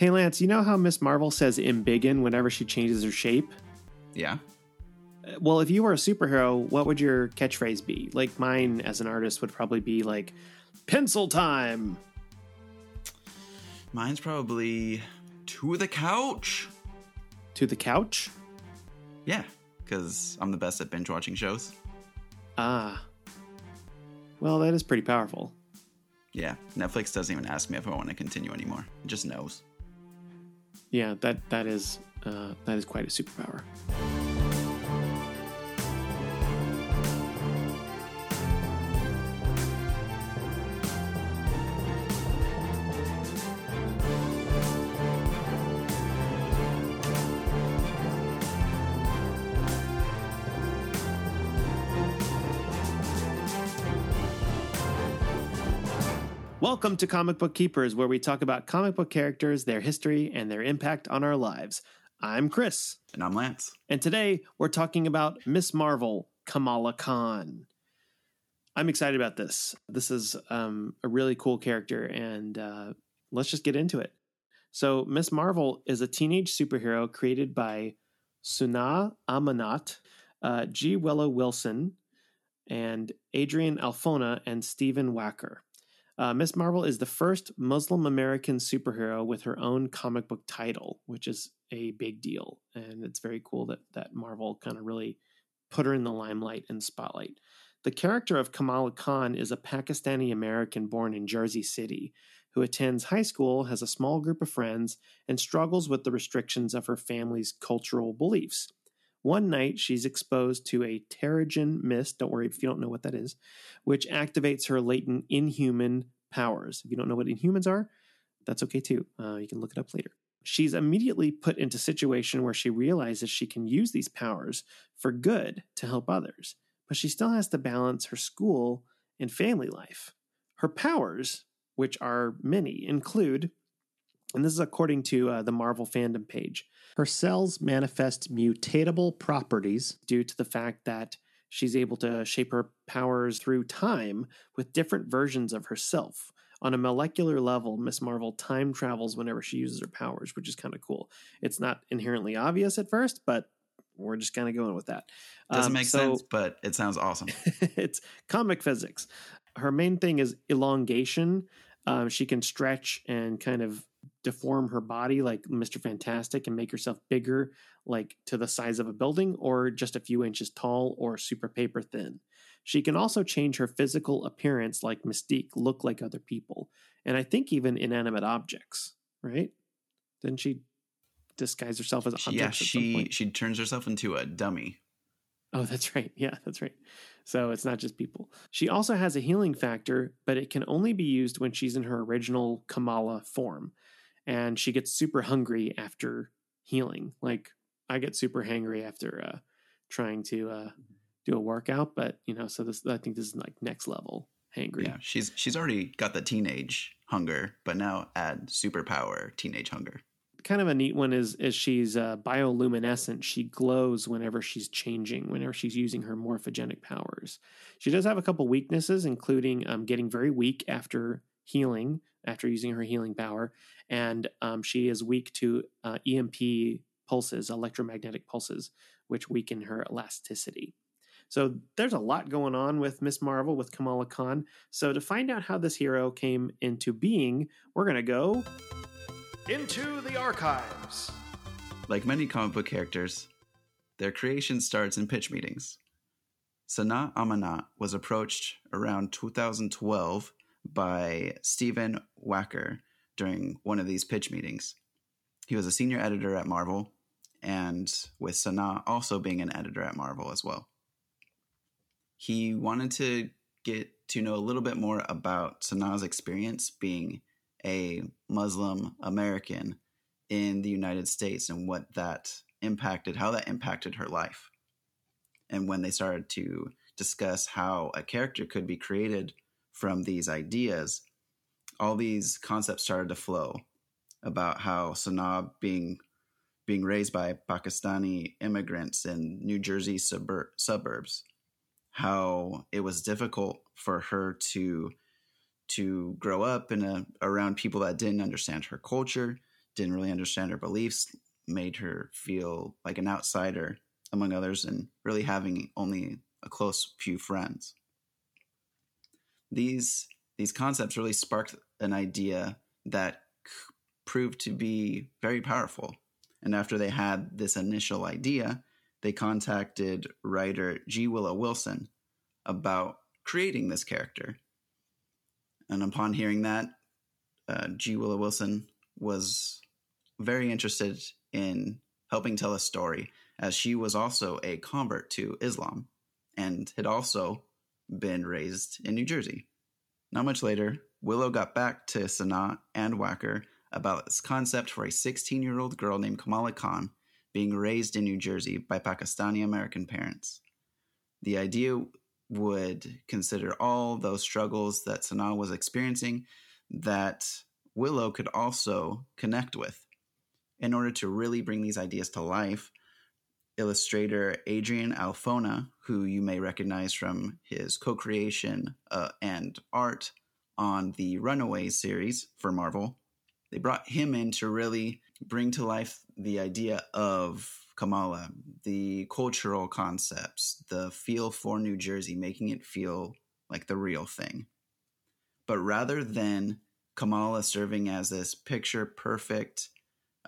Hey, Lance, you know how Miss Marvel says embiggen whenever she changes her shape? Yeah. Uh, Well, if you were a superhero, what would your catchphrase be? Like mine as an artist would probably be like, pencil time. Mine's probably to the couch. To the couch? Yeah, because I'm the best at binge watching shows. Ah. Well, that is pretty powerful. Yeah, Netflix doesn't even ask me if I want to continue anymore. It just knows. Yeah, that that is uh, that is quite a superpower. Welcome to Comic Book Keepers, where we talk about comic book characters, their history, and their impact on our lives. I'm Chris, And I'm Lance. and today we're talking about Miss Marvel, Kamala Khan. I'm excited about this. This is um, a really cool character, and uh, let's just get into it. So, Miss Marvel is a teenage superhero created by Sanaa Amanat, uh, G. Willow Wilson, and Adrian Alphona and Stephen Wacker. Uh, Miss Marvel is the first Muslim American superhero with her own comic book title, which is a big deal, and it's very cool that that Marvel kind of really put her in the limelight and spotlight. The character of Kamala Khan is a Pakistani American born in Jersey City who attends high school, has a small group of friends, and struggles with the restrictions of her family's cultural beliefs. One night, she's exposed to a Terrigen mist. Don't worry if you don't know what that is, which activates her latent inhuman powers. If you don't know what inhumans are, that's okay too. Uh, you can look it up later. She's immediately put into a situation where she realizes she can use these powers for good to help others, but she still has to balance her school and family life. Her powers, which are many, include and this is according to uh, the Marvel fandom page. Her cells manifest mutatable properties due to the fact that she's able to shape her powers through time with different versions of herself. On a molecular level, Miss Marvel time travels whenever she uses her powers, which is kind of cool. It's not inherently obvious at first, but we're just kind of going with that. Doesn't Um, make so- sense, but it sounds awesome. it's comic physics. Her main thing is elongation. Um, she can stretch and kind of deform her body like Mr. Fantastic and make herself bigger, like to the size of a building, or just a few inches tall or super paper thin. She can also change her physical appearance like Mystique, look like other people, and I think even inanimate objects, right? Didn't she disguise herself as objects yeah, she she turns herself into a dummy. Oh, that's right. Yeah, that's right. So it's not just people. She also has a healing factor, but it can only be used when she's in her original Kamala form. And she gets super hungry after healing. Like I get super hangry after uh, trying to uh, do a workout, but you know, so this I think this is like next level hangry. Yeah, she's she's already got the teenage hunger, but now add superpower teenage hunger. kind of a neat one is is she's uh, bioluminescent. She glows whenever she's changing, whenever she's using her morphogenic powers. She does have a couple weaknesses, including um, getting very weak after healing, after using her healing power, and um, she is weak to uh, EMP pulses, electromagnetic pulses, which weaken her elasticity. So there's a lot going on with Miss Marvel with Kamala Khan. So to find out how this hero came into being, we're gonna go into the archives. Like many comic book characters, their creation starts in pitch meetings. Sanaa Amanat was approached around 2012 by Stephen Wacker during one of these pitch meetings. He was a senior editor at Marvel, and with Sanaa also being an editor at Marvel as well. He wanted to get to know a little bit more about Sanaa's experience being a Muslim American in the United States and what that impacted, how that impacted her life. And when they started to discuss how a character could be created from these ideas, all these concepts started to flow about how Sanaa being being raised by Pakistani immigrants in New Jersey subur- suburbs, how it was difficult for her to to grow up in a around people that didn't understand her culture, didn't really understand her beliefs, made her feel like an outsider among others, and really having only a close few friends. These these concepts really sparked an idea that proved to be very powerful. And after they had this initial idea, they contacted writer G. Willow Wilson about creating this character. And upon hearing that, uh, G. Willow Wilson was very interested in helping tell a story, as she was also a convert to Islam and had also been raised in New Jersey. Not much later, Willow got back to Sanaa and Wacker about this concept for a 16 year old girl named Kamala Khan being raised in New Jersey by Pakistani American parents. The idea would consider all those struggles that Sanaa was experiencing that Willow could also connect with. In order to really bring these ideas to life, illustrator Adrian Alphona, who you may recognize from his co creation uh, and art on the Runaways series for Marvel, they brought him in to really bring to life the idea of Kamala, the cultural concepts, the feel for New Jersey, making it feel like the real thing. But rather than Kamala serving as this picture perfect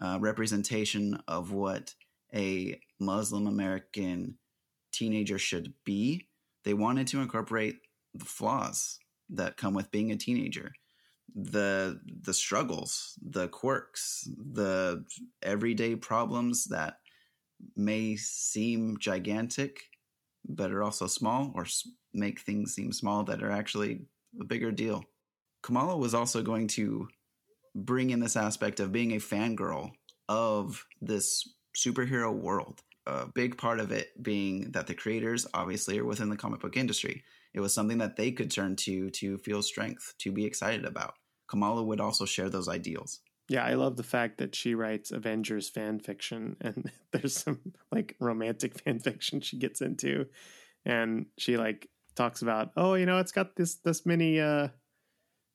uh, representation of what a Muslim American teenager should be, they wanted to incorporate the flaws that come with being a teenager the the struggles the quirks the everyday problems that may seem gigantic, but are also small, or make things seem small that are actually a bigger deal. Kamala was also going to bring in this aspect of being a fangirl of this superhero world. A big part of it being that the creators obviously are within the comic book industry. It was something that they could turn to to feel strength, to be excited about. Kamala would also share those ideals. Yeah, I love the fact that she writes Avengers fan fiction and there's some like romantic fan fiction she gets into and she like talks about, "Oh, you know, it's got this this many uh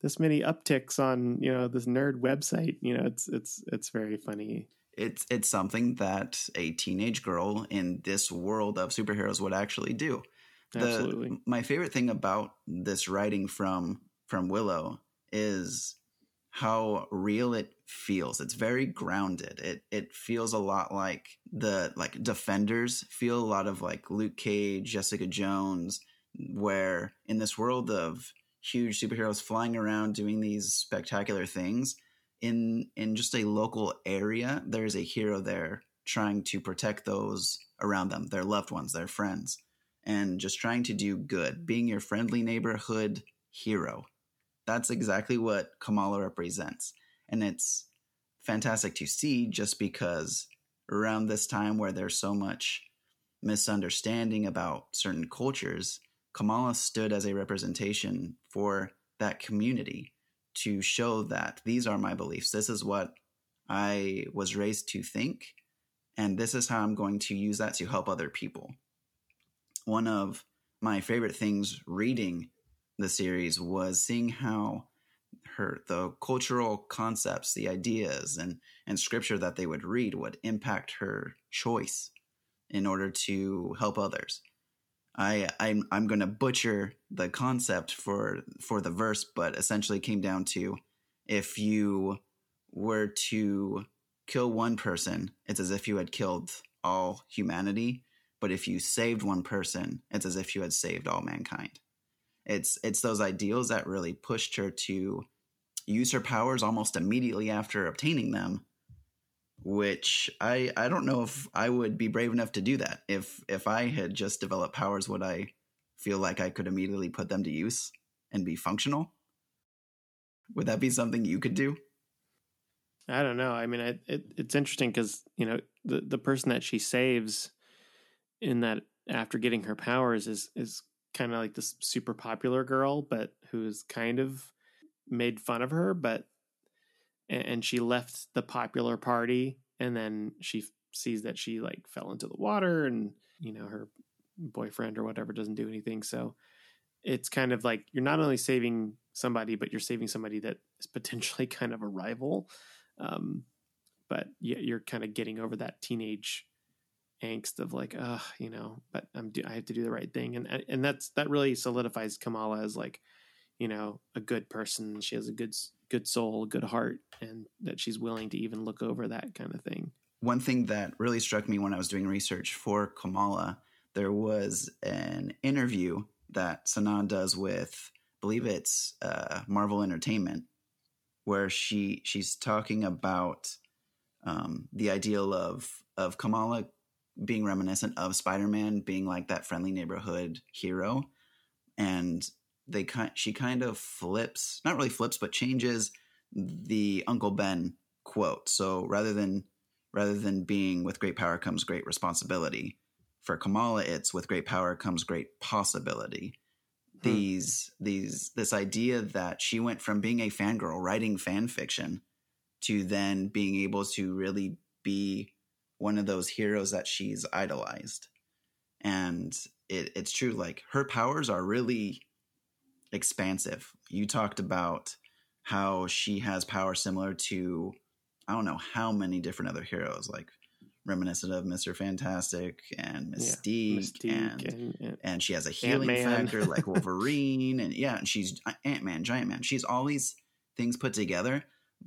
this many upticks on, you know, this nerd website." You know, it's it's it's very funny. It's it's something that a teenage girl in this world of superheroes would actually do. The, Absolutely. My favorite thing about this writing from from Willow is how real it feels. It's very grounded. It it feels a lot like the like Defenders feel a lot of like Luke Cage, Jessica Jones, where in this world of huge superheroes flying around doing these spectacular things, in in just a local area, there's a hero there trying to protect those around them, their loved ones, their friends, and just trying to do good, being your friendly neighborhood hero. That's exactly what Kamala represents. And it's fantastic to see just because around this time where there's so much misunderstanding about certain cultures, Kamala stood as a representation for that community to show that these are my beliefs. This is what I was raised to think, and this is how I'm going to use that to help other people. One of my favorite things reading the series was seeing how her the cultural concepts, the ideas and and scripture that they would read would impact her choice in order to help others. I I'm I'm going to butcher the concept for for the verse, but essentially came down to if you were to kill one person, it's as if you had killed all humanity. But if you saved one person, it's as if you had saved all mankind. It's it's those ideals that really pushed her to use her powers almost immediately after obtaining them which I I don't know if I would be brave enough to do that. If if I had just developed powers, would I feel like I could immediately put them to use and be functional? Would that be something you could do? I don't know. I mean, I, it, it's interesting because you know the the person that she saves in that after getting her powers is is kind of like this super popular girl, but who's kind of made fun of her, but and she left the popular party and then she sees that she like fell into the water and you know her boyfriend or whatever doesn't do anything. So it's kind of like you're not only saving somebody but you're saving somebody that is potentially kind of a rival. Um, but you're kind of getting over that teenage angst of like, uh, you know, but I'm do- I have to do the right thing, and and that's that really solidifies Kamala as like, you know, a good person. She has a good good soul, good heart, and that she's willing to even look over that kind of thing. One thing that really struck me when I was doing research for Kamala, there was an interview that Sanaa does with, I believe it's uh, Marvel Entertainment, where she she's talking about um, the ideal of of Kamala being reminiscent of Spider-Man being like that friendly neighborhood hero and they kind she kind of flips not really flips but changes the Uncle Ben quote so rather than rather than being with great power comes great responsibility for Kamala it's with great power comes great possibility hmm. these these this idea that she went from being a fangirl writing fan fiction to then being able to really be one of those heroes that she's idolized. And it, it's true, like her powers are really expansive. You talked about how she has power similar to, I don't know how many different other heroes, like reminiscent of Mr. Fantastic and Mystique, yeah, Mystique and, and, and, and she has a healing Ant-Man. factor like Wolverine, and yeah, and she's Ant Man, Giant Man. She's all these things put together,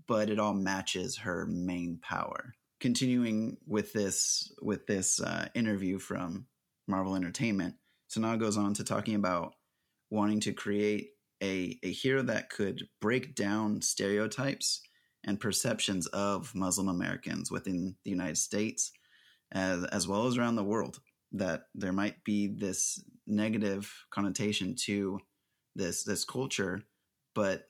but it all matches her main power continuing with this with this uh, interview from Marvel Entertainment, Sanaa goes on to talking about wanting to create a, a hero that could break down stereotypes and perceptions of Muslim Americans within the United States as, as well as around the world. That there might be this negative connotation to this this culture, but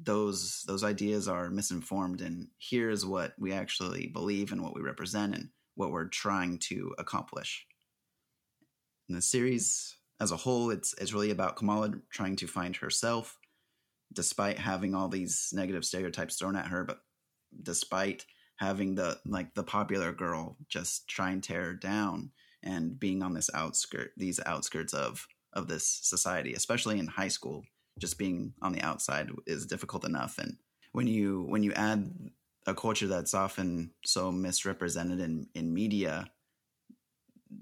those those ideas are misinformed and here's what we actually believe and what we represent and what we're trying to accomplish. In the series as a whole, it's it's really about Kamala trying to find herself, despite having all these negative stereotypes thrown at her, but despite having the like the popular girl just try and tear her down and being on this outskirt these outskirts of of this society, especially in high school just being on the outside is difficult enough. And when you when you add a culture that's often so misrepresented in in media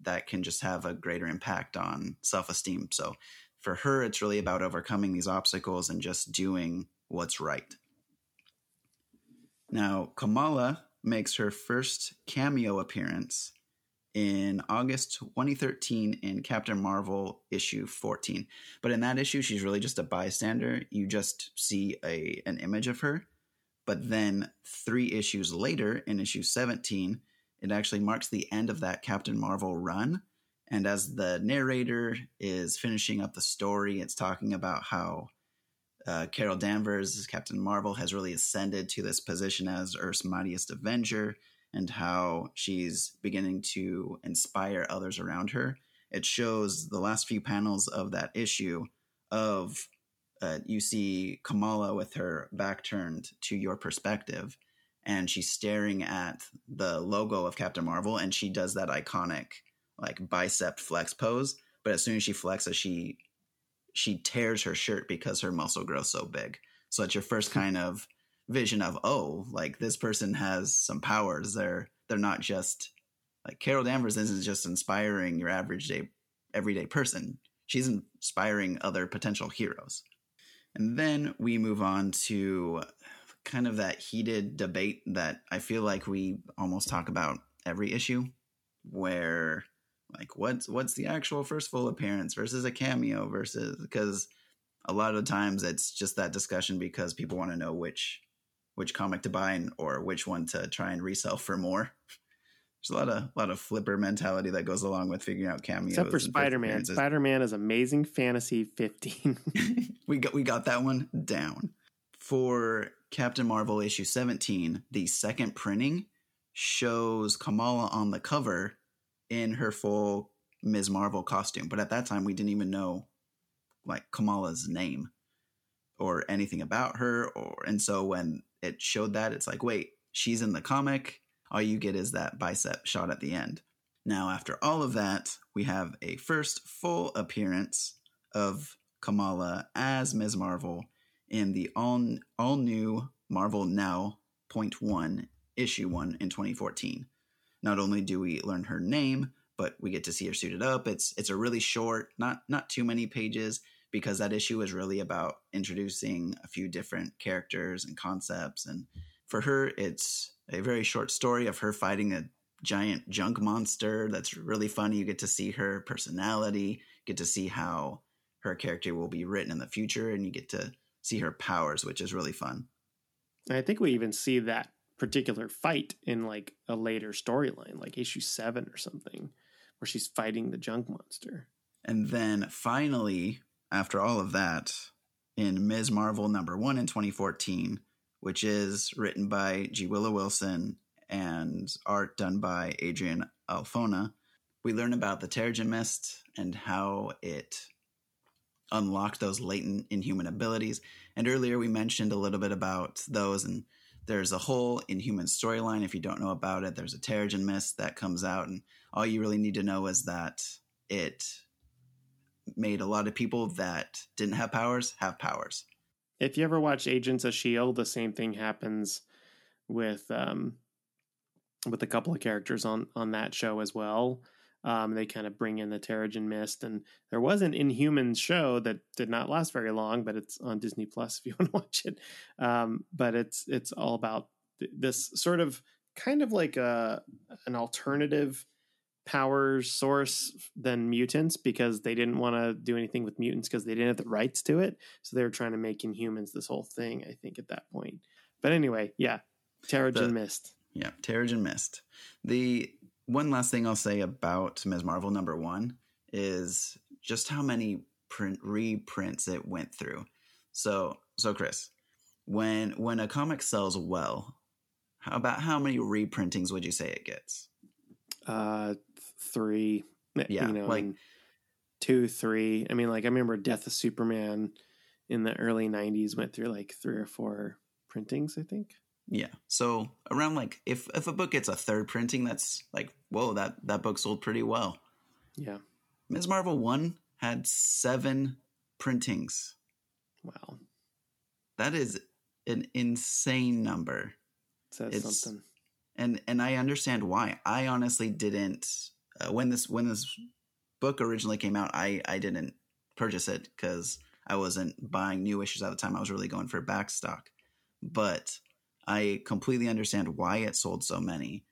that can just have a greater impact on self-esteem so for her it's really about overcoming these obstacles and just doing what's right now kamala makes her first cameo appearance in August 2013 in Captain Marvel issue 14. But in that issue, she's really just a bystander. You just see a an image of her. But then three issues later, in issue 17, it actually marks the end of that Captain Marvel run. And as the narrator is finishing up the story, it's talking about how uh, Carol Danvers, Captain Marvel, has really ascended to this position as Earth's mightiest Avenger and how she's beginning to inspire others around her. It shows the last few panels of that issue of uh, you see Kamala with her back turned to your perspective, and she's staring at the logo of Captain Marvel, and she does that iconic like bicep flex pose. But as soon as she flexes, she she tears her shirt because her muscle grows so big. So it's your first kind of vision of oh like this person has some powers they're they're not just like carol danvers isn't just inspiring your average day everyday person she's inspiring other potential heroes and then we move on to kind of that heated debate that i feel like we almost talk about every issue where like what's what's the actual first full appearance versus a cameo versus because a lot of the times it's just that discussion because people want to know which which comic to buy and, or which one to try and resell for more. There's a lot of a lot of flipper mentality that goes along with figuring out cameos. Except for Spider Man. Spider Man is Amazing Fantasy 15. we got we got that one down. For Captain Marvel issue 17, the second printing shows Kamala on the cover in her full Ms. Marvel costume. But at that time, we didn't even know like Kamala's name or anything about her. Or and so when it showed that. It's like, wait, she's in the comic. All you get is that bicep shot at the end. Now, after all of that, we have a first full appearance of Kamala as Ms. Marvel in the all, all new Marvel Now Point One issue one in 2014. Not only do we learn her name, but we get to see her suited up. It's it's a really short, not not too many pages, because that issue is really about introducing a few different characters and concepts. And for her, it's a very short story of her fighting a giant junk monster that's really funny. You get to see her personality, get to see how her character will be written in the future, and you get to see her powers, which is really fun. I think we even see that particular fight in like a later storyline, like issue seven or something, where she's fighting the junk monster. And then finally, after all of that, in Ms. Marvel number one in 2014, which is written by G. Willow Wilson and art done by Adrian Alphona, we learn about the Terrigen Mist and how it unlocked those latent inhuman abilities. And earlier we mentioned a little bit about those, and there's a whole inhuman storyline. If you don't know about it, there's a Terrigen Mist that comes out, and all you really need to know is that it made a lot of people that didn't have powers have powers. If you ever watch Agents of Shield, the same thing happens with um, with a couple of characters on on that show as well. Um, they kind of bring in the Terrigen Mist, and there was an Inhumans show that did not last very long, but it's on Disney Plus if you want to watch it. Um, but it's it's all about th- this sort of kind of like a an alternative power source than mutants because they didn't want to do anything with mutants because they didn't have the rights to it. So they were trying to make Inhumans this whole thing, I think, at that point. But anyway, yeah, Terrigen Mist. Yeah, Terrigen Mist. The one last thing I'll say about Ms. Marvel number one is just how many print reprints it went through. So, so Chris, when when a comic sells well, how about how many reprintings would you say it gets? Uh, three. Yeah, you know, like two, three. I mean, like I remember Death of Superman in the early '90s went through like three or four printings. I think. Yeah. So around like if if a book gets a third printing, that's like whoa that that book sold pretty well. Yeah. Ms. Marvel one had seven printings. Wow. That is an insane number. Says it's, something. And and I understand why. I honestly didn't uh, when this when this book originally came out. I I didn't purchase it because I wasn't buying new issues at the time. I was really going for back stock. But I completely understand why it sold so many,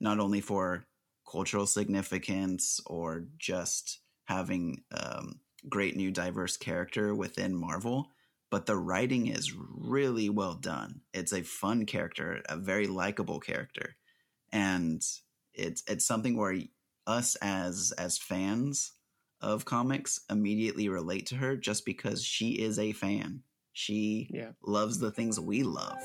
not only for cultural significance or just having um, great new diverse character within Marvel, but the writing is really well done. It's a fun character, a very likable character, and it's it's something where us as as fans of comics immediately relate to her just because she is a fan. She yeah. loves the things we love.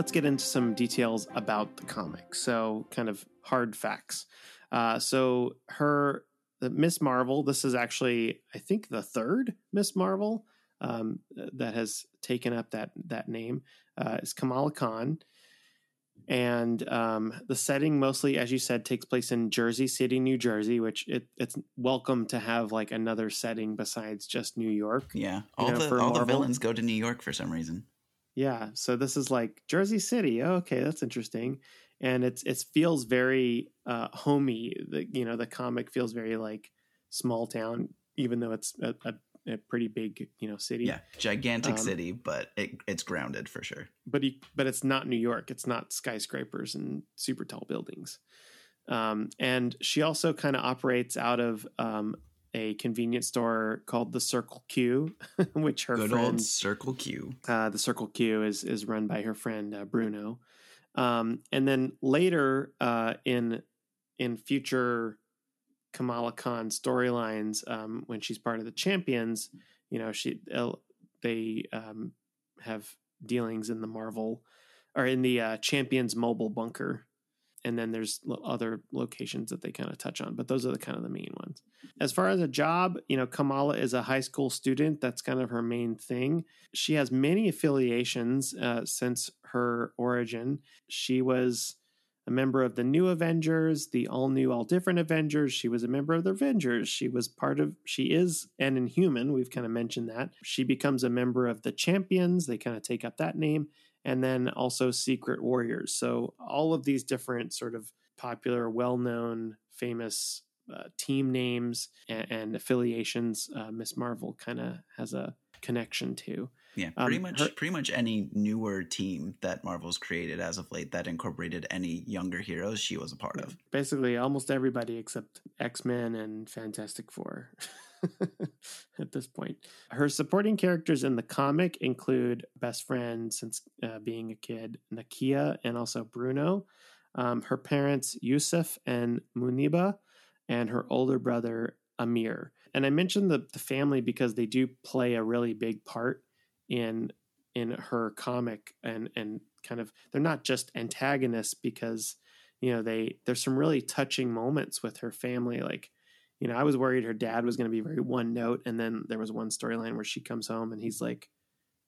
Let's get into some details about the comic. So, kind of hard facts. Uh, so, her Miss Marvel. This is actually, I think, the third Miss Marvel um, that has taken up that that name. Uh, is Kamala Khan, and um, the setting mostly, as you said, takes place in Jersey City, New Jersey, which it, it's welcome to have like another setting besides just New York. Yeah, all know, the all Marvel. the villains go to New York for some reason. Yeah, so this is like Jersey City. Oh, okay, that's interesting, and it's it feels very uh, homey. The you know the comic feels very like small town, even though it's a, a, a pretty big you know city. Yeah, gigantic um, city, but it, it's grounded for sure. But he, but it's not New York. It's not skyscrapers and super tall buildings. Um, and she also kind of operates out of um, a convenience store called the Circle Q, which her good friend, old Circle Q. Uh, the Circle Q is is run by her friend uh, Bruno, um, and then later uh, in in future Kamala Khan storylines, um, when she's part of the Champions, you know she they um, have dealings in the Marvel or in the uh, Champions mobile bunker and then there's other locations that they kind of touch on but those are the kind of the main ones as far as a job you know kamala is a high school student that's kind of her main thing she has many affiliations uh, since her origin she was a member of the new Avengers, the all new, all different Avengers. She was a member of the Avengers. She was part of, she is an Inhuman. We've kind of mentioned that. She becomes a member of the Champions. They kind of take up that name. And then also Secret Warriors. So all of these different sort of popular, well known, famous uh, team names and, and affiliations, uh, Miss Marvel kind of has a connection to. Yeah, pretty um, much her, pretty much any newer team that Marvel's created as of late that incorporated any younger heroes, she was a part of. Basically, almost everybody except X Men and Fantastic Four. at this point, her supporting characters in the comic include best friend since uh, being a kid, Nakia, and also Bruno. Um, her parents, Yusuf and Muniba, and her older brother, Amir. And I mentioned the, the family because they do play a really big part in in her comic and and kind of they're not just antagonists because you know they there's some really touching moments with her family like you know i was worried her dad was going to be very one note and then there was one storyline where she comes home and he's like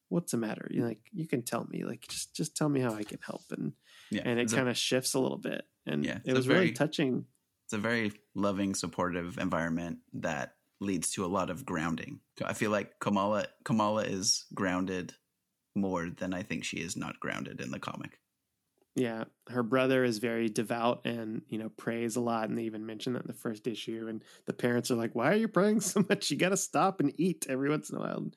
what's the matter you like you can tell me like just just tell me how i can help and yeah, and it kind of shifts a little bit and yeah, it was very, really touching it's a very loving supportive environment that leads to a lot of grounding. I feel like Kamala Kamala is grounded more than I think she is not grounded in the comic. Yeah, her brother is very devout and you know prays a lot, and they even mention that in the first issue. And the parents are like, "Why are you praying so much? You got to stop and eat every once in a while."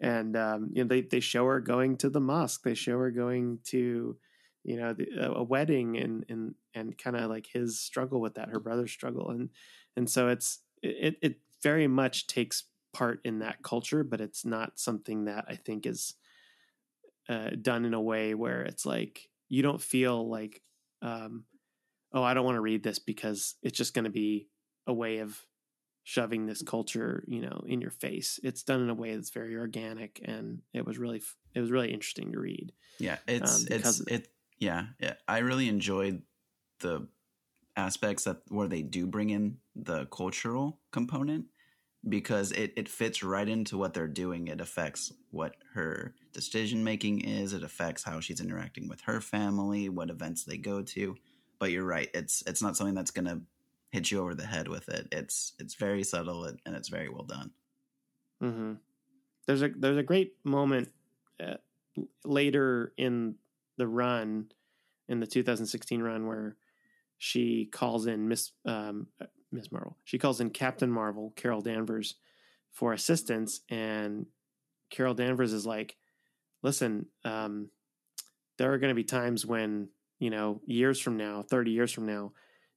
And um, you know, they they show her going to the mosque. They show her going to you know the, a wedding, and and and kind of like his struggle with that, her brother's struggle, and and so it's it it very much takes part in that culture, but it's not something that I think is uh, done in a way where it's like you don't feel like, um, oh, I don't want to read this because it's just going to be a way of shoving this culture, you know, in your face. It's done in a way that's very organic, and it was really it was really interesting to read. Yeah, it's um, it's it. Yeah, yeah, I really enjoyed the aspects that where they do bring in the cultural component because it, it fits right into what they're doing. It affects what her decision making is. It affects how she's interacting with her family, what events they go to. But you're right; it's it's not something that's to hit you over the head with it. It's it's very subtle and it's very well done. Mm-hmm. There's a there's a great moment uh, later in the run, in the 2016 run, where she calls in Miss um, Miss Marvel. She calls in Captain Marvel, Carol Danvers, for assistance, and Carol Danvers is like, "Listen, um, there are going to be times when you know, years from now, thirty years from now,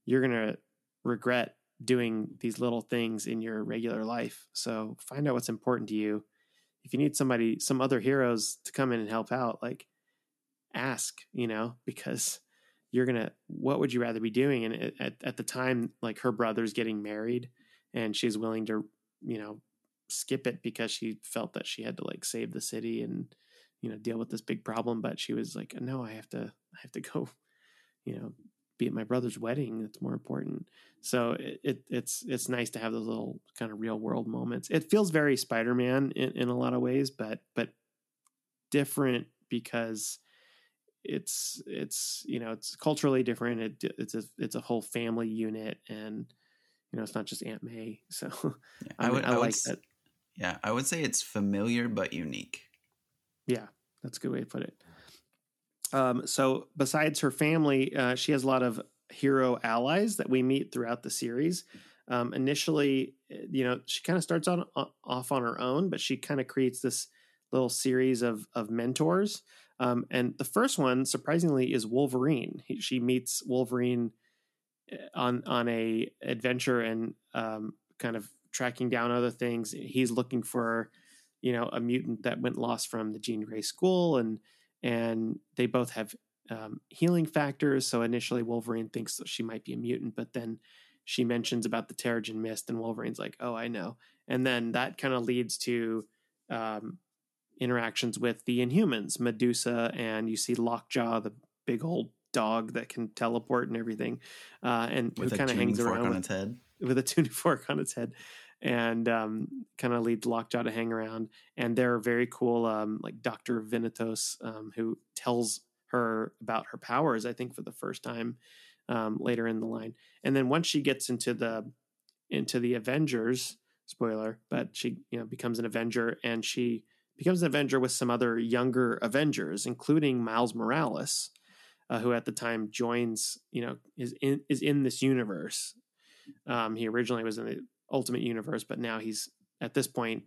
you're going to regret doing these little things in your regular life. So find out what's important to you. If you need somebody, some other heroes to come in and help out, like ask, you know, because you're gonna what would you rather be doing? And at, at the time like her brother's getting married and she's willing to you know skip it because she felt that she had to like save the city and you know deal with this big problem. But she was like no i have to i have to go you know be at my brother's wedding. It's more important. So it, it it's it's nice to have those little kind of real world moments. It feels very spider-man in, in a lot of ways but but different because it's it's you know it's culturally different. It, it's a it's a whole family unit, and you know it's not just Aunt May. So yeah, I, would I, I like would, that. Yeah, I would say it's familiar but unique. Yeah, that's a good way to put it. Um, so besides her family, uh, she has a lot of hero allies that we meet throughout the series. Um, initially, you know, she kind of starts on off on her own, but she kind of creates this little series of of mentors. Um, and the first one, surprisingly, is Wolverine. He, she meets Wolverine eh, on on a adventure and um, kind of tracking down other things. He's looking for, you know, a mutant that went lost from the Jean Grey school, and and they both have um, healing factors. So initially, Wolverine thinks she might be a mutant, but then she mentions about the Terrigen Mist, and Wolverine's like, "Oh, I know." And then that kind of leads to um, interactions with the Inhumans, Medusa, and you see Lockjaw, the big old dog that can teleport and everything, uh, and with who kind of hangs around with, its head. with a tuning fork on its head, and um, kind of leads Lockjaw to hang around. And they're very cool, um, like Doctor Venetos, um, who tells her about her powers. I think for the first time um, later in the line, and then once she gets into the into the Avengers, spoiler, but she you know becomes an Avenger and she becomes an Avenger with some other younger Avengers, including Miles Morales, uh, who at the time joins you know is in is in this universe. Um, he originally was in the Ultimate Universe, but now he's at this point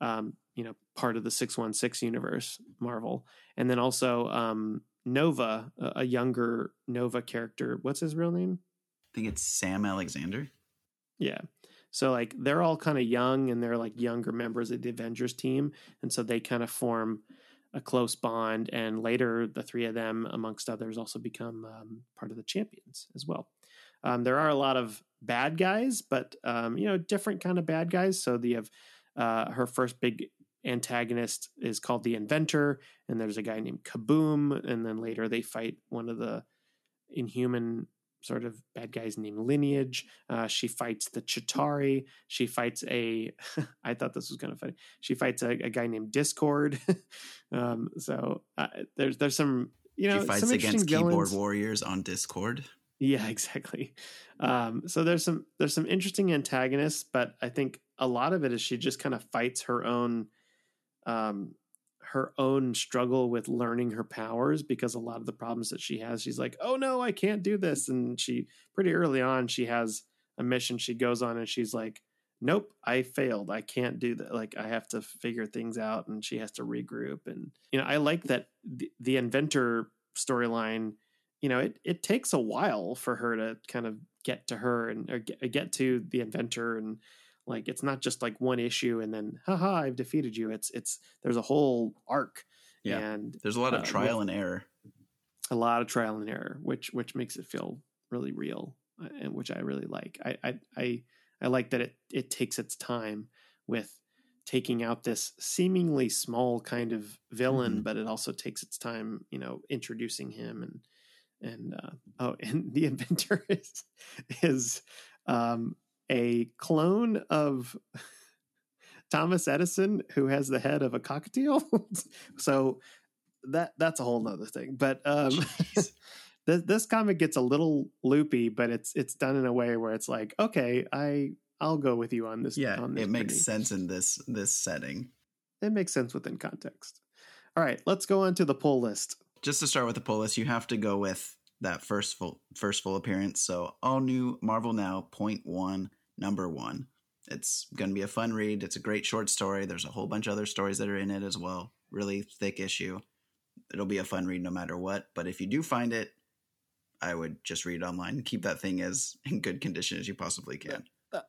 um, you know part of the 616 universe marvel. And then also um, nova a, younger nova character. What's his real name? I think it's sam alexander. Yeah so like they're all kind of young and they're like younger members of the avengers team and so they kind of form a close bond and later the three of them amongst others also become um, part of the champions as well. Um, there are a lot of bad guys but um, you know different kind of bad guys. So you have uh, her first big antagonist is called the Inventor, and there's a guy named Kaboom, and then later they fight one of the Inhuman sort of bad guys named Lineage. Uh, she fights the Chitauri. She fights a. I thought this was kind of funny. She fights a, a guy named Discord. um, so uh, there's there's some you know she fights against keyboard warriors on Discord. Yeah, exactly. Um, so there's some there's some interesting antagonists, but I think a lot of it is she just kind of fights her own um, her own struggle with learning her powers because a lot of the problems that she has, she's like, oh no, I can't do this. And she pretty early on, she has a mission she goes on and she's like, nope, I failed. I can't do that. Like I have to figure things out and she has to regroup. And, you know, I like that the, the inventor storyline, you know, it, it takes a while for her to kind of get to her and or get, get to the inventor and like it's not just like one issue and then haha I've defeated you. It's it's there's a whole arc. Yeah. And there's a lot of uh, trial and error. A lot of trial and error, which which makes it feel really real uh, and which I really like. I I I, I like that it it takes its time with taking out this seemingly small kind of villain, mm-hmm. but it also takes its time, you know, introducing him and and uh, oh, and the inventor is is um, a clone of Thomas Edison who has the head of a cockatiel. so that that's a whole nother thing. But um, this, this comic gets a little loopy, but it's it's done in a way where it's like, okay, I I'll go with you on this. Yeah, on this it makes sense in this this setting. It makes sense within context. All right, let's go on to the pull list. Just to start with the pull list, you have to go with that first full first full appearance. So all new Marvel Now point one number one. It's going to be a fun read. It's a great short story. There's a whole bunch of other stories that are in it as well. Really thick issue. It'll be a fun read no matter what. But if you do find it, I would just read it online keep that thing as in good condition as you possibly can.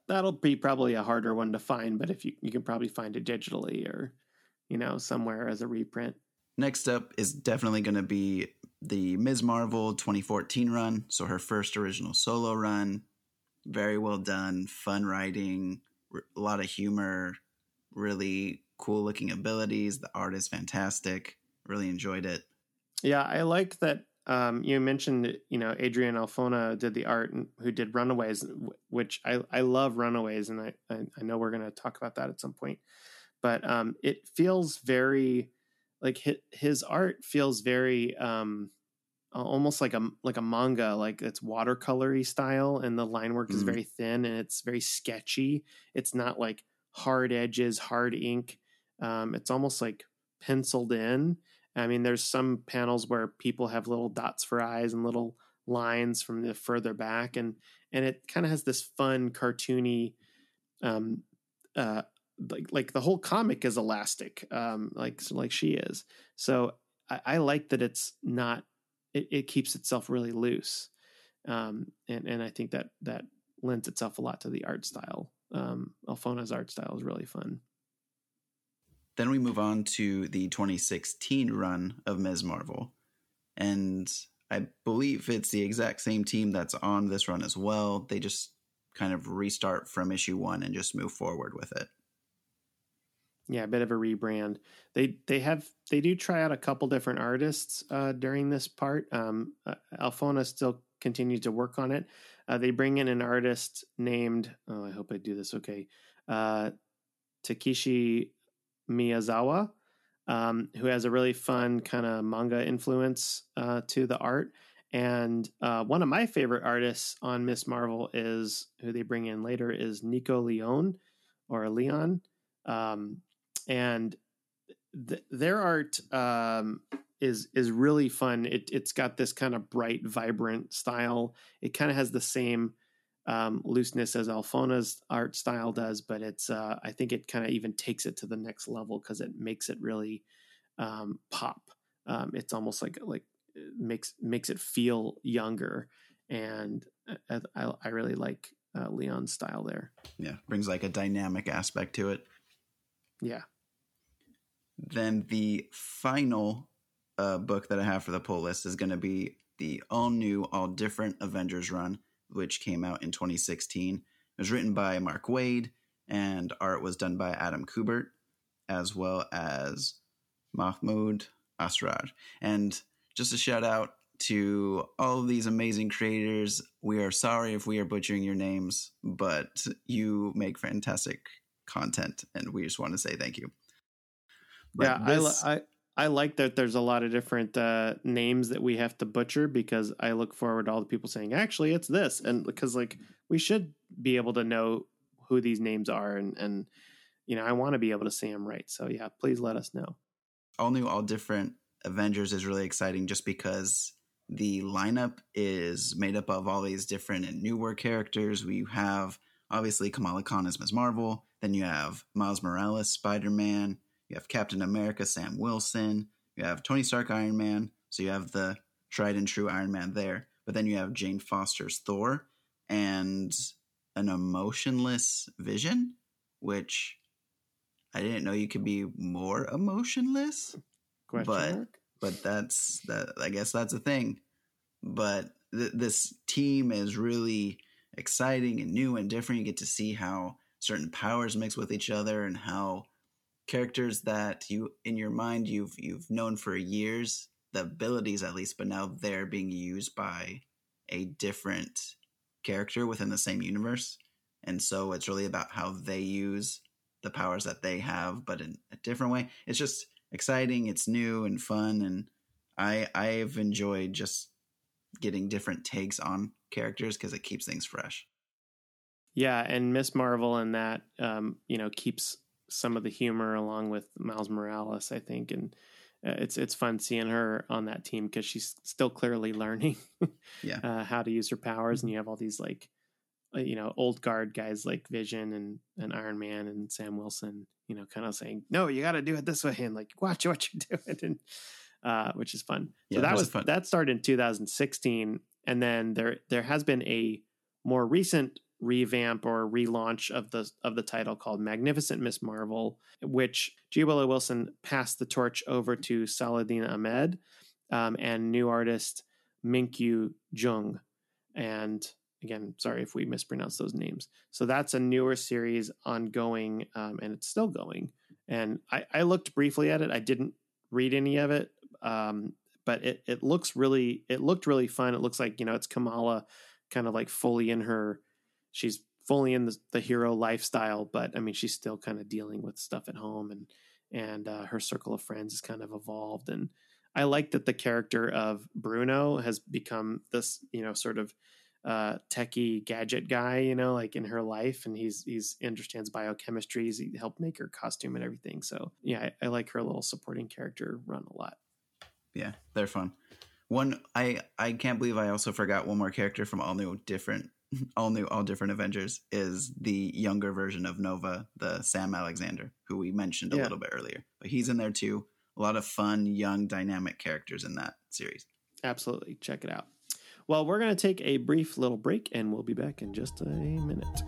That'll be probably a harder one to find, but if you you can probably find it digitally or you know somewhere as a reprint. Next up is definitely going to be the Ms. Marvel 2014 run. So her first original solo run very well done, fun writing, a lot of humor, really cool looking abilities. The art is fantastic. Really enjoyed it. Yeah, I like that. Um, you mentioned, you know, Adrian Alphona did the art, and who did Runaways, which I I love Runaways, and I I know we're going to talk about that at some point. But um, it feels very like his, his art feels very um, almost like a like a manga like it's watercolory style and the line work mm. is very thin and it's very sketchy. It's not like hard edges hard ink. Um, it's almost like penciled in. I mean there's some panels where people have little dots for eyes and little lines from the further back and and it kind of has this fun cartoony um uh like like the whole comic is elastic um like like she is. So I, I like that it's not it, it keeps itself really loose. Um, and, and I think that that lends itself a lot to the art style. Um, Alphona's art style is really fun. Then we move on to the 2016 run of Ms. Marvel. And I believe it's the exact same team that's on this run as well. They just kind of restart from issue one and just move forward with it. Yeah, a bit of a rebrand. They they have they do try out a couple different artists uh, during this part. Um, uh, Alphona still continues to work on it. Uh, they bring in an artist named oh, I hope I do this okay, uh, Miyazawa, um, who has a really fun kind of manga influence uh, to the art. And uh, one of my favorite artists on Miss Marvel is who they bring in later is Nico Leon or Leon. Um, and th- their art um, is is really fun. It, it's got this kind of bright, vibrant style. It kind of has the same um, looseness as Alphona's art style does, but it's uh, I think it kind of even takes it to the next level because it makes it really um, pop. Um, it's almost like like makes makes it feel younger, and uh, I, I really like uh, Leon's style there. Yeah, brings like a dynamic aspect to it. Yeah. Then the final uh, book that I have for the pull list is going to be the all new, all different Avengers run, which came out in 2016. It was written by Mark Waid, and art was done by Adam Kubert, as well as Mahmoud Asrar. And just a shout out to all of these amazing creators. We are sorry if we are butchering your names, but you make fantastic content, and we just want to say thank you. But yeah, this... I, I I like that there's a lot of different uh, names that we have to butcher because I look forward to all the people saying, actually, it's this. And because, like, we should be able to know who these names are. And, and you know, I want to be able to say them right. So, yeah, please let us know. All new, all different Avengers is really exciting just because the lineup is made up of all these different and newer characters. We have obviously Kamala Khan as Ms. Marvel, then you have Miles Morales, Spider Man, you have Captain America, Sam Wilson, you have Tony Stark, Iron Man, so you have the tried and true Iron Man there. But then you have Jane Foster's Thor and an emotionless Vision, which I didn't know you could be more emotionless. Question but mark? but that's that. I guess that's a thing. But th- this team is really exciting and new and different. You get to see how certain powers mix with each other and how characters that you in your mind you've you've known for years the abilities at least but now they're being used by a different character within the same universe. And so it's really about how they use the powers that they have but in a different way. It's just exciting it's new and fun and i i've enjoyed just getting different takes on characters because it keeps things fresh. Yeah and miss marvel and that um you know keeps some of the humor along with miles morales i think and uh, it's it's fun seeing her on that team because she's still clearly learning yeah. uh, how to use her powers mm-hmm. and you have all these like uh, you know old guard guys like vision and, and iron man and sam wilson you know kind of saying no you got to do it this way and like watch what you're doing and uh, which is fun yeah, so that was fun. that started in 2016 and then there there has been a more recent revamp or relaunch of the of the title called Magnificent Miss Marvel, which G. Willow Wilson passed the torch over to Saladin Ahmed um, and new artist Minkyu Jung. And again, sorry if we mispronounce those names. So that's a newer series ongoing, um, and it's still going. And I, I, looked briefly at it. I didn't read any of it, um, but it it looks really it looked really fun. It looks like you know it's Kamala kind of like fully in her she's fully in the, the hero lifestyle, but I mean, she's still kind of dealing with stuff at home and, and uh, her circle of friends has kind of evolved. And I like that the character of Bruno has become this, you know, sort of uh, techie gadget guy, you know, like in her life, and he's he's understands biochemistry. He helped make her costume and everything. So yeah, I, I like her little supporting character run a lot. Yeah, they're fun. One, I I can't believe I also forgot one more character from all new different all new, all different Avengers is the younger version of Nova, the Sam Alexander, who we mentioned a yeah. little bit earlier. But he's in there too. A lot of fun, young, dynamic characters in that series. Absolutely. Check it out. Well, we're going to take a brief little break and we'll be back in just a minute.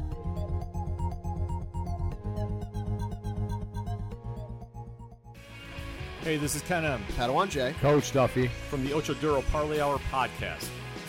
Hey, this is Ken M. Padawan J. Coach Duffy. From the Ocho Duro Parlay Hour podcast.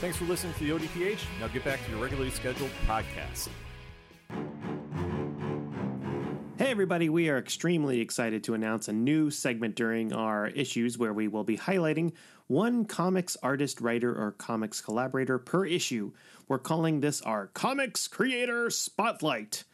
Thanks for listening to the ODPH. Now get back to your regularly scheduled podcast. Hey, everybody, we are extremely excited to announce a new segment during our issues where we will be highlighting one comics artist, writer, or comics collaborator per issue. We're calling this our Comics Creator Spotlight.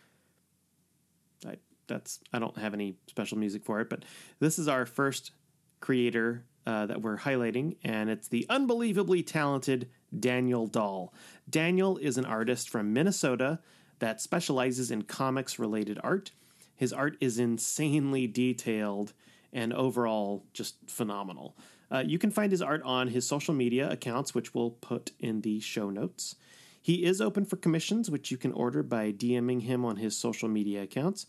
I, that's I don't have any special music for it, but this is our first creator uh, that we're highlighting, and it's the unbelievably talented Daniel Dahl. Daniel is an artist from Minnesota that specializes in comics related art. His art is insanely detailed and overall just phenomenal. Uh, you can find his art on his social media accounts, which we'll put in the show notes. He is open for commissions, which you can order by DMing him on his social media accounts.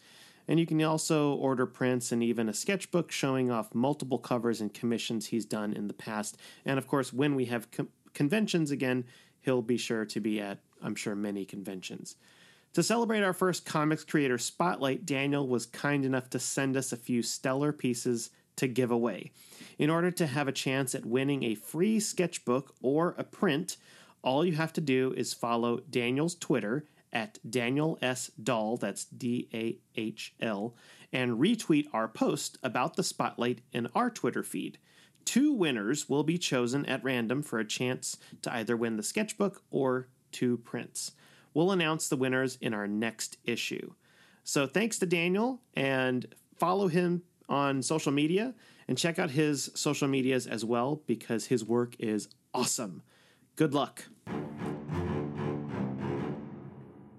And you can also order prints and even a sketchbook showing off multiple covers and commissions he's done in the past. And of course, when we have com- conventions again, he'll be sure to be at, I'm sure, many conventions. To celebrate our first comics creator spotlight, Daniel was kind enough to send us a few stellar pieces to give away. In order to have a chance at winning a free sketchbook or a print, all you have to do is follow Daniel's Twitter at Daniel S. Dahl, that's D A H L, and retweet our post about the spotlight in our Twitter feed. Two winners will be chosen at random for a chance to either win the sketchbook or two prints. We'll announce the winners in our next issue. So thanks to Daniel and follow him on social media and check out his social medias as well because his work is awesome. Good luck.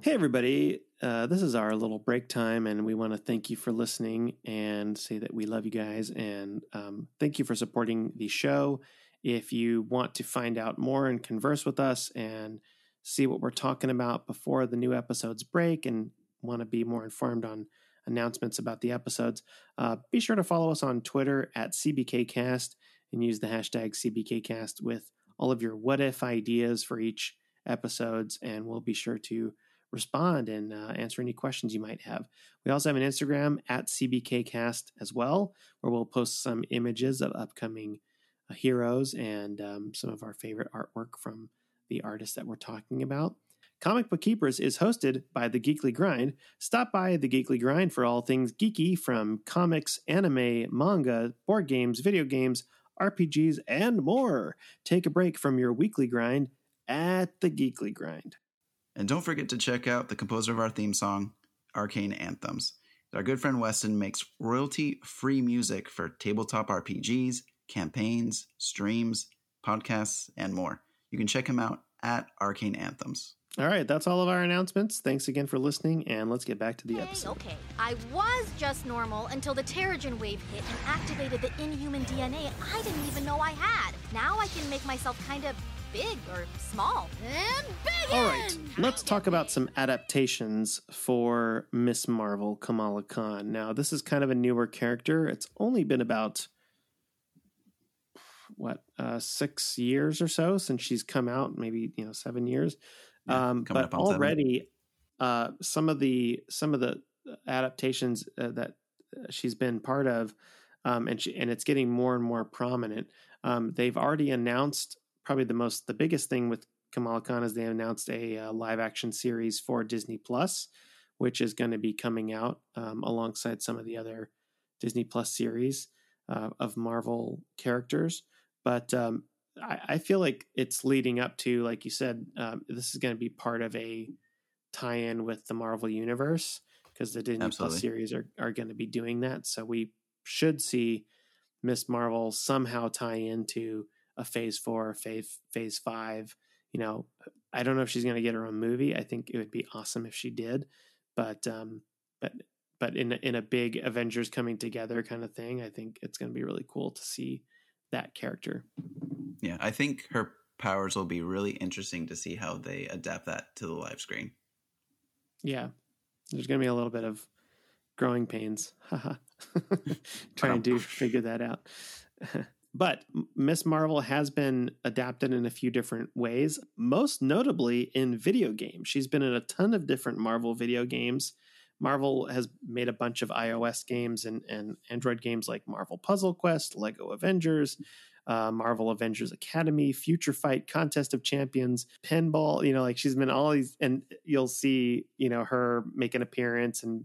Hey, everybody. Uh, this is our little break time, and we want to thank you for listening and say that we love you guys and um, thank you for supporting the show. If you want to find out more and converse with us and see what we're talking about before the new episodes break and want to be more informed on announcements about the episodes, uh, be sure to follow us on Twitter at CBKcast and use the hashtag CBKcast with all of your what if ideas for each episodes, and we'll be sure to respond and uh, answer any questions you might have. We also have an Instagram at CBKcast as well, where we'll post some images of upcoming uh, heroes and um, some of our favorite artwork from the artists that we're talking about. Comic Book Keepers is hosted by The Geekly Grind. Stop by The Geekly Grind for all things geeky from comics, anime, manga, board games, video games, RPGs, and more. Take a break from your weekly grind at The Geekly Grind. And don't forget to check out the composer of our theme song, Arcane Anthems. Our good friend Weston makes royalty free music for tabletop RPGs, campaigns, streams, podcasts, and more. You can check him out at Arcane Anthems. All right, that's all of our announcements. Thanks again for listening, and let's get back to the Okay, episode. okay. I was just normal until the Terrigen wave hit and activated the inhuman DNA I didn't even know I had. Now I can make myself kind of big or small. And big! All right, let's talk about some adaptations for Miss Marvel Kamala Khan. Now, this is kind of a newer character. It's only been about what uh, six years or so since she's come out, maybe you know seven years. Yeah, um, but up already, uh, some of the some of the adaptations uh, that she's been part of, um, and she, and it's getting more and more prominent. Um, they've already announced probably the most the biggest thing with Kamala Khan is they announced a uh, live action series for Disney Plus, which is going to be coming out um, alongside some of the other Disney Plus series uh, of Marvel characters. But um, I, I feel like it's leading up to, like you said, um, this is going to be part of a tie-in with the Marvel universe because the Disney Absolutely. Plus series are are going to be doing that. So we should see Miss Marvel somehow tie into a Phase Four, Phase Phase Five. You know, I don't know if she's going to get her own movie. I think it would be awesome if she did, but um, but but in a- in a big Avengers coming together kind of thing, I think it's going to be really cool to see that character. Yeah, I think her powers will be really interesting to see how they adapt that to the live screen. Yeah, there's going to be a little bit of growing pains. Haha. Trying to figure that out. but Miss Marvel has been adapted in a few different ways, most notably in video games. She's been in a ton of different Marvel video games, Marvel has made a bunch of iOS games and, and Android games like Marvel Puzzle Quest, Lego Avengers, uh, Marvel Avengers Academy, Future Fight, Contest of Champions, Pinball. You know, like she's been all these, and you'll see, you know, her make an appearance and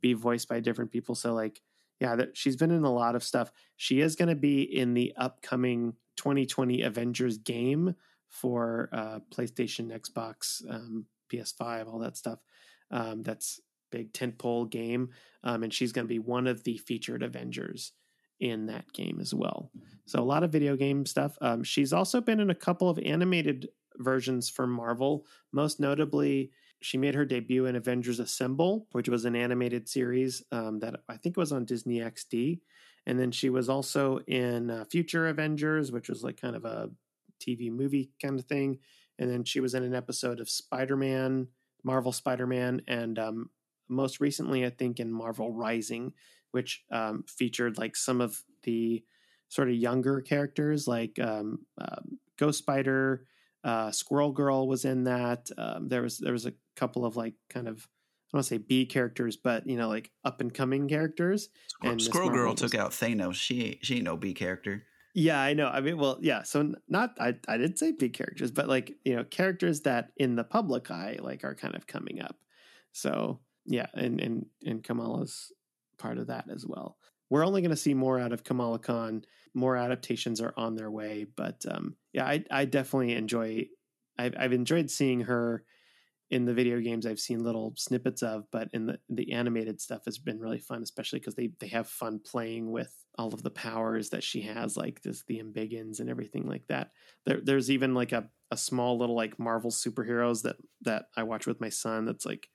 be voiced by different people. So, like, yeah, that she's been in a lot of stuff. She is going to be in the upcoming 2020 Avengers game for uh, PlayStation, Xbox, um, PS5, all that stuff. Um, that's big tentpole game, um, and she's going to be one of the featured Avengers in that game as well. So a lot of video game stuff. Um, she's also been in a couple of animated versions for Marvel. Most notably, she made her debut in Avengers Assemble, which was an animated series um, that I think was on Disney XD. And then she was also in uh, Future Avengers, which was like kind of a TV movie kind of thing. And then she was in an episode of Spider Man, Marvel Spider Man, and um, most recently, I think, in Marvel Rising, which um, featured like some of the sort of younger characters, like um, uh, Ghost Spider, uh, Squirrel Girl was in that. Um, there was there was a couple of like kind of I don't want to say B characters, but you know like up and coming characters. Squirrel, and Squirrel Girl was, took out Thanos. She she ain't no B character. Yeah, I know. I mean, well, yeah. So not I I did say B characters, but like you know characters that in the public eye like are kind of coming up. So yeah, and and and Kamala's part of that as well. We're only going to see more out of Kamala Khan. More adaptations are on their way, but um, yeah, I, I definitely enjoy. I've, I've enjoyed seeing her in the video games. I've seen little snippets of, but in the the animated stuff has been really fun, especially because they they have fun playing with all of the powers that she has, like this the Embiggens and everything like that. There, there's even like a a small little like Marvel superheroes that that I watch with my son. That's like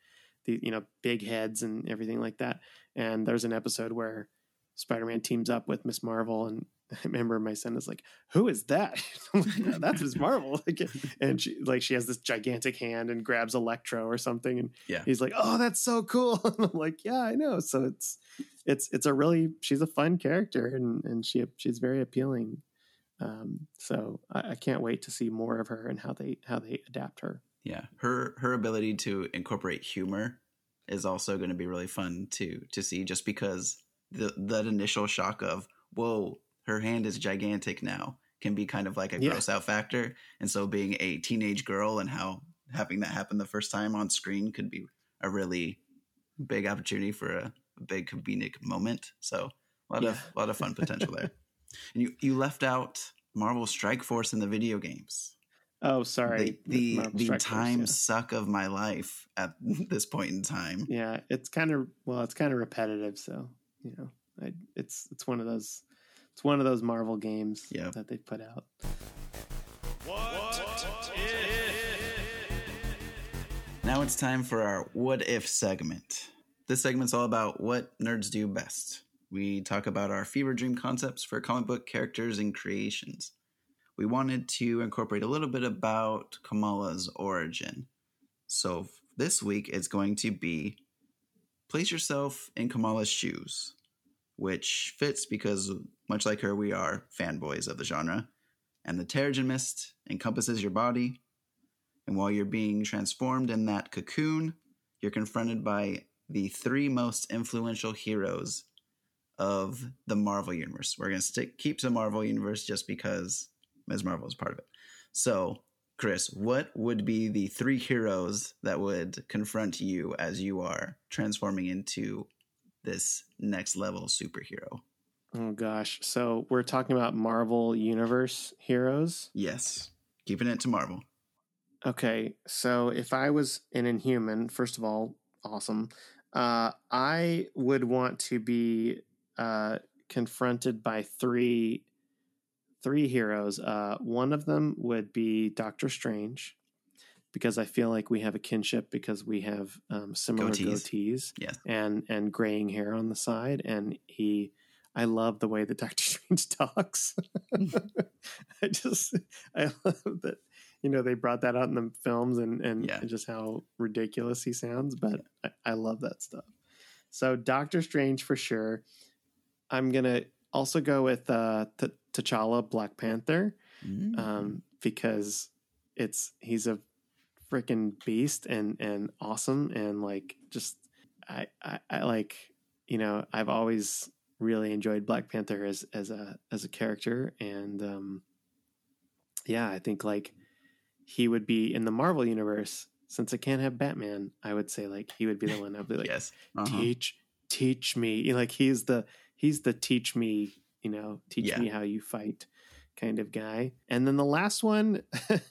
the you know big heads and everything like that. And there's an episode where Spider-Man teams up with Miss Marvel, and I remember my son is like, "Who is that?" like, yeah, That's Miss Marvel. like, and she like she has this gigantic hand and grabs Electro or something, and yeah. he's like, "Oh, that's so cool." and I'm like, "Yeah, I know." So it's it's it's a really she's a fun character, and and she she's very appealing. Um, so I, I can't wait to see more of her and how they how they adapt her. Yeah, her her ability to incorporate humor is also going to be really fun to to see, just because the that initial shock of whoa, her hand is gigantic now can be kind of like a yeah. gross out factor, and so being a teenage girl and how having that happen the first time on screen could be a really big opportunity for a, a big comedic moment. So a lot yeah. of a lot of fun potential there. And you you left out Marvel Strike Force in the video games. Oh, sorry. The the, the time yeah. suck of my life at this point in time. Yeah, it's kind of well, it's kind of repetitive. So you know, I, it's it's one of those it's one of those Marvel games yep. that they put out. What, Now it's time for our what if segment. This segment's all about what nerds do best. We talk about our fever dream concepts for comic book characters and creations we wanted to incorporate a little bit about Kamala's origin. So this week it's going to be place yourself in Kamala's shoes, which fits because, much like her, we are fanboys of the genre. And the Terrigen Mist encompasses your body. And while you're being transformed in that cocoon, you're confronted by the three most influential heroes of the Marvel Universe. We're going to stick keep to Marvel Universe just because Ms. Marvel is part of it. So, Chris, what would be the three heroes that would confront you as you are transforming into this next level superhero? Oh gosh. So we're talking about Marvel Universe heroes? Yes. Keeping it to Marvel. Okay. So if I was an inhuman, first of all, awesome. Uh, I would want to be uh, confronted by three three heroes. Uh, one of them would be Doctor Strange, because I feel like we have a kinship because we have um, similar goatees, goatees yes. and and graying hair on the side, and he. I love the way that Doctor Strange talks. I just I love that you know they brought that out in the films and and, yeah. and just how ridiculous he sounds, but I, I love that stuff. So Doctor Strange for sure. I'm gonna also go with uh, T- T'Challa Black Panther mm. um, because it's he's a freaking beast and and awesome and like just I, I, I like you know I've always really enjoyed Black Panther as as a as a character, and um, yeah, I think like he would be in the Marvel universe since I can't have Batman. I would say like he would be the one. I'd be like, yes. Uh-huh. teach teach me. You know, Like he's the he's the teach me. You know, teach Yeah. me how you fight kind of guy. And then the last one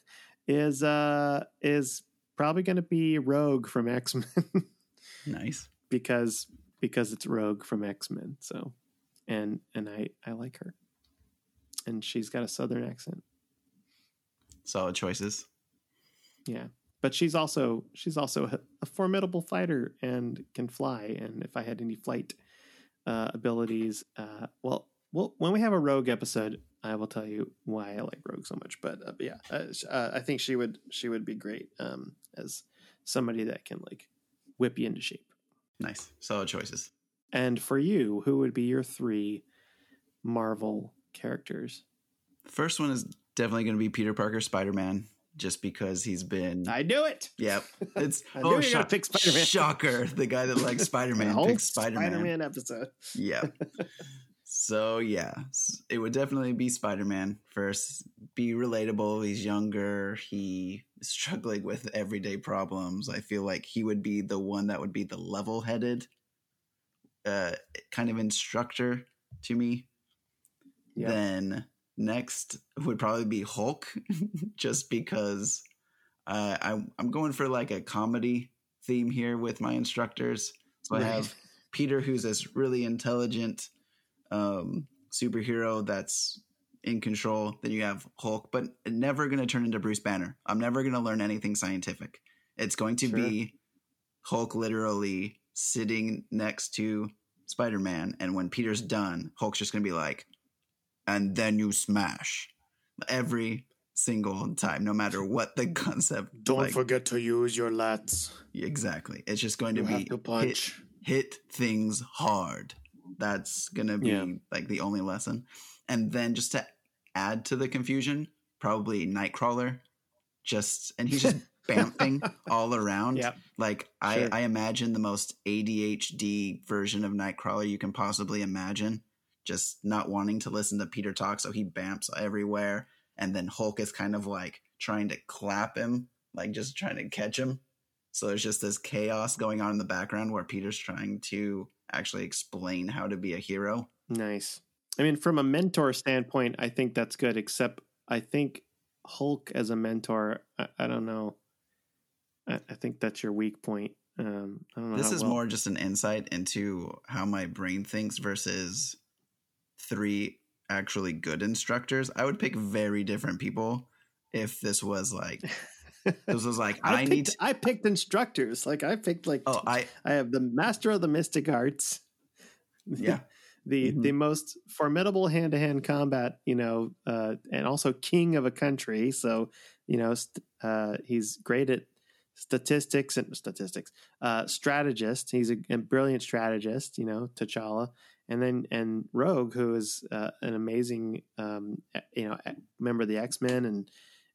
is uh is probably going to be Rogue from X Men. Nice. because because it's Rogue from X Men. So, and and I I like her, and she's got a Southern accent. Solid choices. Yeah, but she's also she's also a, a formidable fighter and can fly. And if I had any flight uh, abilities, uh, well, well, when we have a Rogue episode, I will tell you why I like Rogue so much. But, uh, yeah, uh, uh, I think she would she would be great um, as somebody that can like whip you into shape. Nice. Solid choices. And for you, who would be your three Marvel characters? First one is definitely going to be Peter Parker Spider Man, just because he's been. I knew it. Yep. It's oh you were gonna shock, pick Spider-Man. shocker. The guy that likes Spider Man picks Spider Man. Spider-Man episode. Yeah. so yeah, it would definitely be Spider Man first. Be relatable. He's younger. He is struggling with everyday problems. I feel like he would be the one that would be the level headed, uh, kind of instructor to me. Yeah. Then next would probably be Hulk, just because uh, I'm I'm going for like a comedy theme here with my instructors. So I have Peter, who's this really intelligent um, superhero that's in control. Then you have Hulk, but never going to turn into Bruce Banner. I'm never going to learn anything scientific. It's going to Sure. be Hulk literally sitting next to Spider Man, and when Peter's done, Hulk's just going to be like, and then you smash every single time, no matter what the concept. Don't like, forget to use your lats. Exactly. It's just going to You be to punch. Hit, hit things hard. That's going to be Yeah. like the only lesson. And then just to add to the confusion, probably Nightcrawler. Just and he's just bamfing all around. Yep. Like I, Sure. I imagine the most ADHD version of Nightcrawler you can possibly imagine. Just not wanting to listen to Peter talk, so he bamps everywhere. And then Hulk is kind of like trying to clap him, like just trying to catch him. So there's just this chaos going on in the background where Peter's trying to actually explain how to be a hero. Nice. I mean, from a mentor standpoint, I think that's good. Except, I think Hulk as a mentor, I, I don't know. I, I think that's your weak point. Um, I don't know. This is well- more just an insight into how my brain thinks versus three actually good instructors. I would pick very different people if this was like this was like I, I, picked, need to, I picked instructors. Like I picked like oh I I have the master of the mystic arts. yeah the Mhm. the most formidable hand to hand combat, you know, uh, and also king of a country. So you know, st- uh, he's great at statistics and statistics. Uh, strategist. He's a, a brilliant strategist. You know, T'Challa, and then and Rogue, who is uh, an amazing, um, you know, member of the X Men and.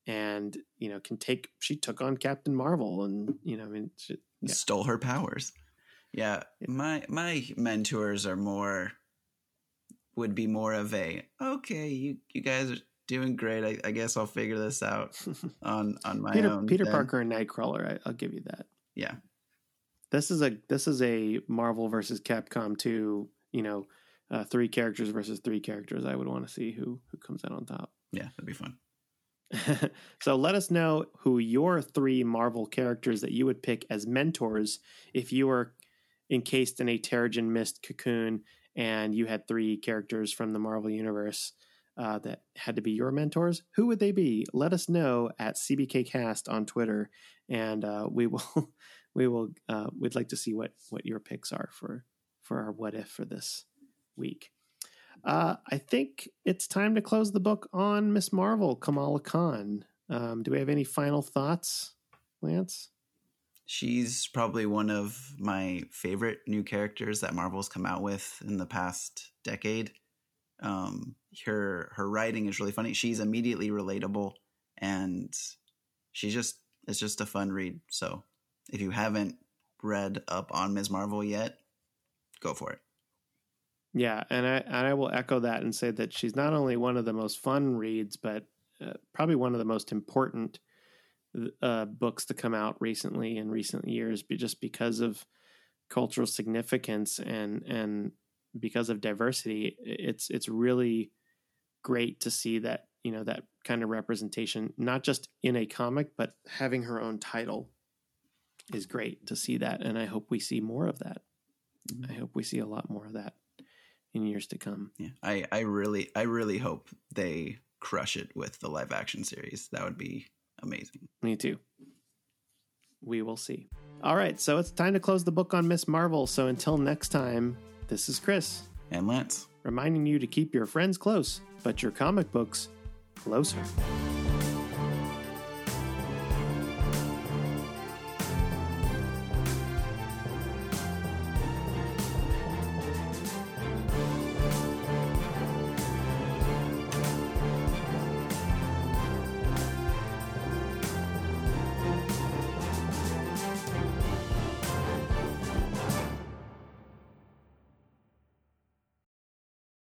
And you know, can take. She took on Captain Marvel, and you know, I mean, she, Yeah. stole her powers. Yeah, Yeah. my my mentors are more would be more of a okay. You you guys are doing great. I, I guess I'll figure this out on on my Peter own. Peter then. Parker and Nightcrawler. I, I'll give you that. Yeah, This is a this is a Marvel versus Capcom two. You know, uh, three characters versus three characters. I would want to see who who comes out on top. yeah, that'd be fun. so let us know who your three Marvel characters that you would pick as mentors if you were encased in a Terrigen Mist cocoon and you had three characters from the Marvel universe uh, that had to be your mentors. Who would they be? Let us know at CBKcast on Twitter, and uh, we will we will uh, we'd like to see what what your picks are for for our what if for this week. Uh, I think it's time to close the book on Miss Marvel, Kamala Khan. Um, do we have any final thoughts, Lance? She's probably one of my favorite new characters that Marvel's come out with in the past decade. Um, her her writing is really funny. She's immediately relatable, and she's just it's just a fun read. So if you haven't read up on Ms. Marvel yet, go for it. Yeah, and I and I will echo that and say that she's not only one of the most fun reads, but uh, probably one of the most important uh, books to come out recently in recent years, but just because of cultural significance and and because of diversity. It's it's really great to see that you know that kind of representation, not just in a comic, but having her own title is great to see that, and I hope we see more of that. Mm-hmm. I hope we see a lot more of that in years to come. Yeah, I, I really, I really hope they crush it with the live action series. That would be amazing. Me too. We will see. All right, so it's time to close the book on Miss Marvel. So until next time, this is Chris and Lance reminding you to keep your friends close, but your comic books closer.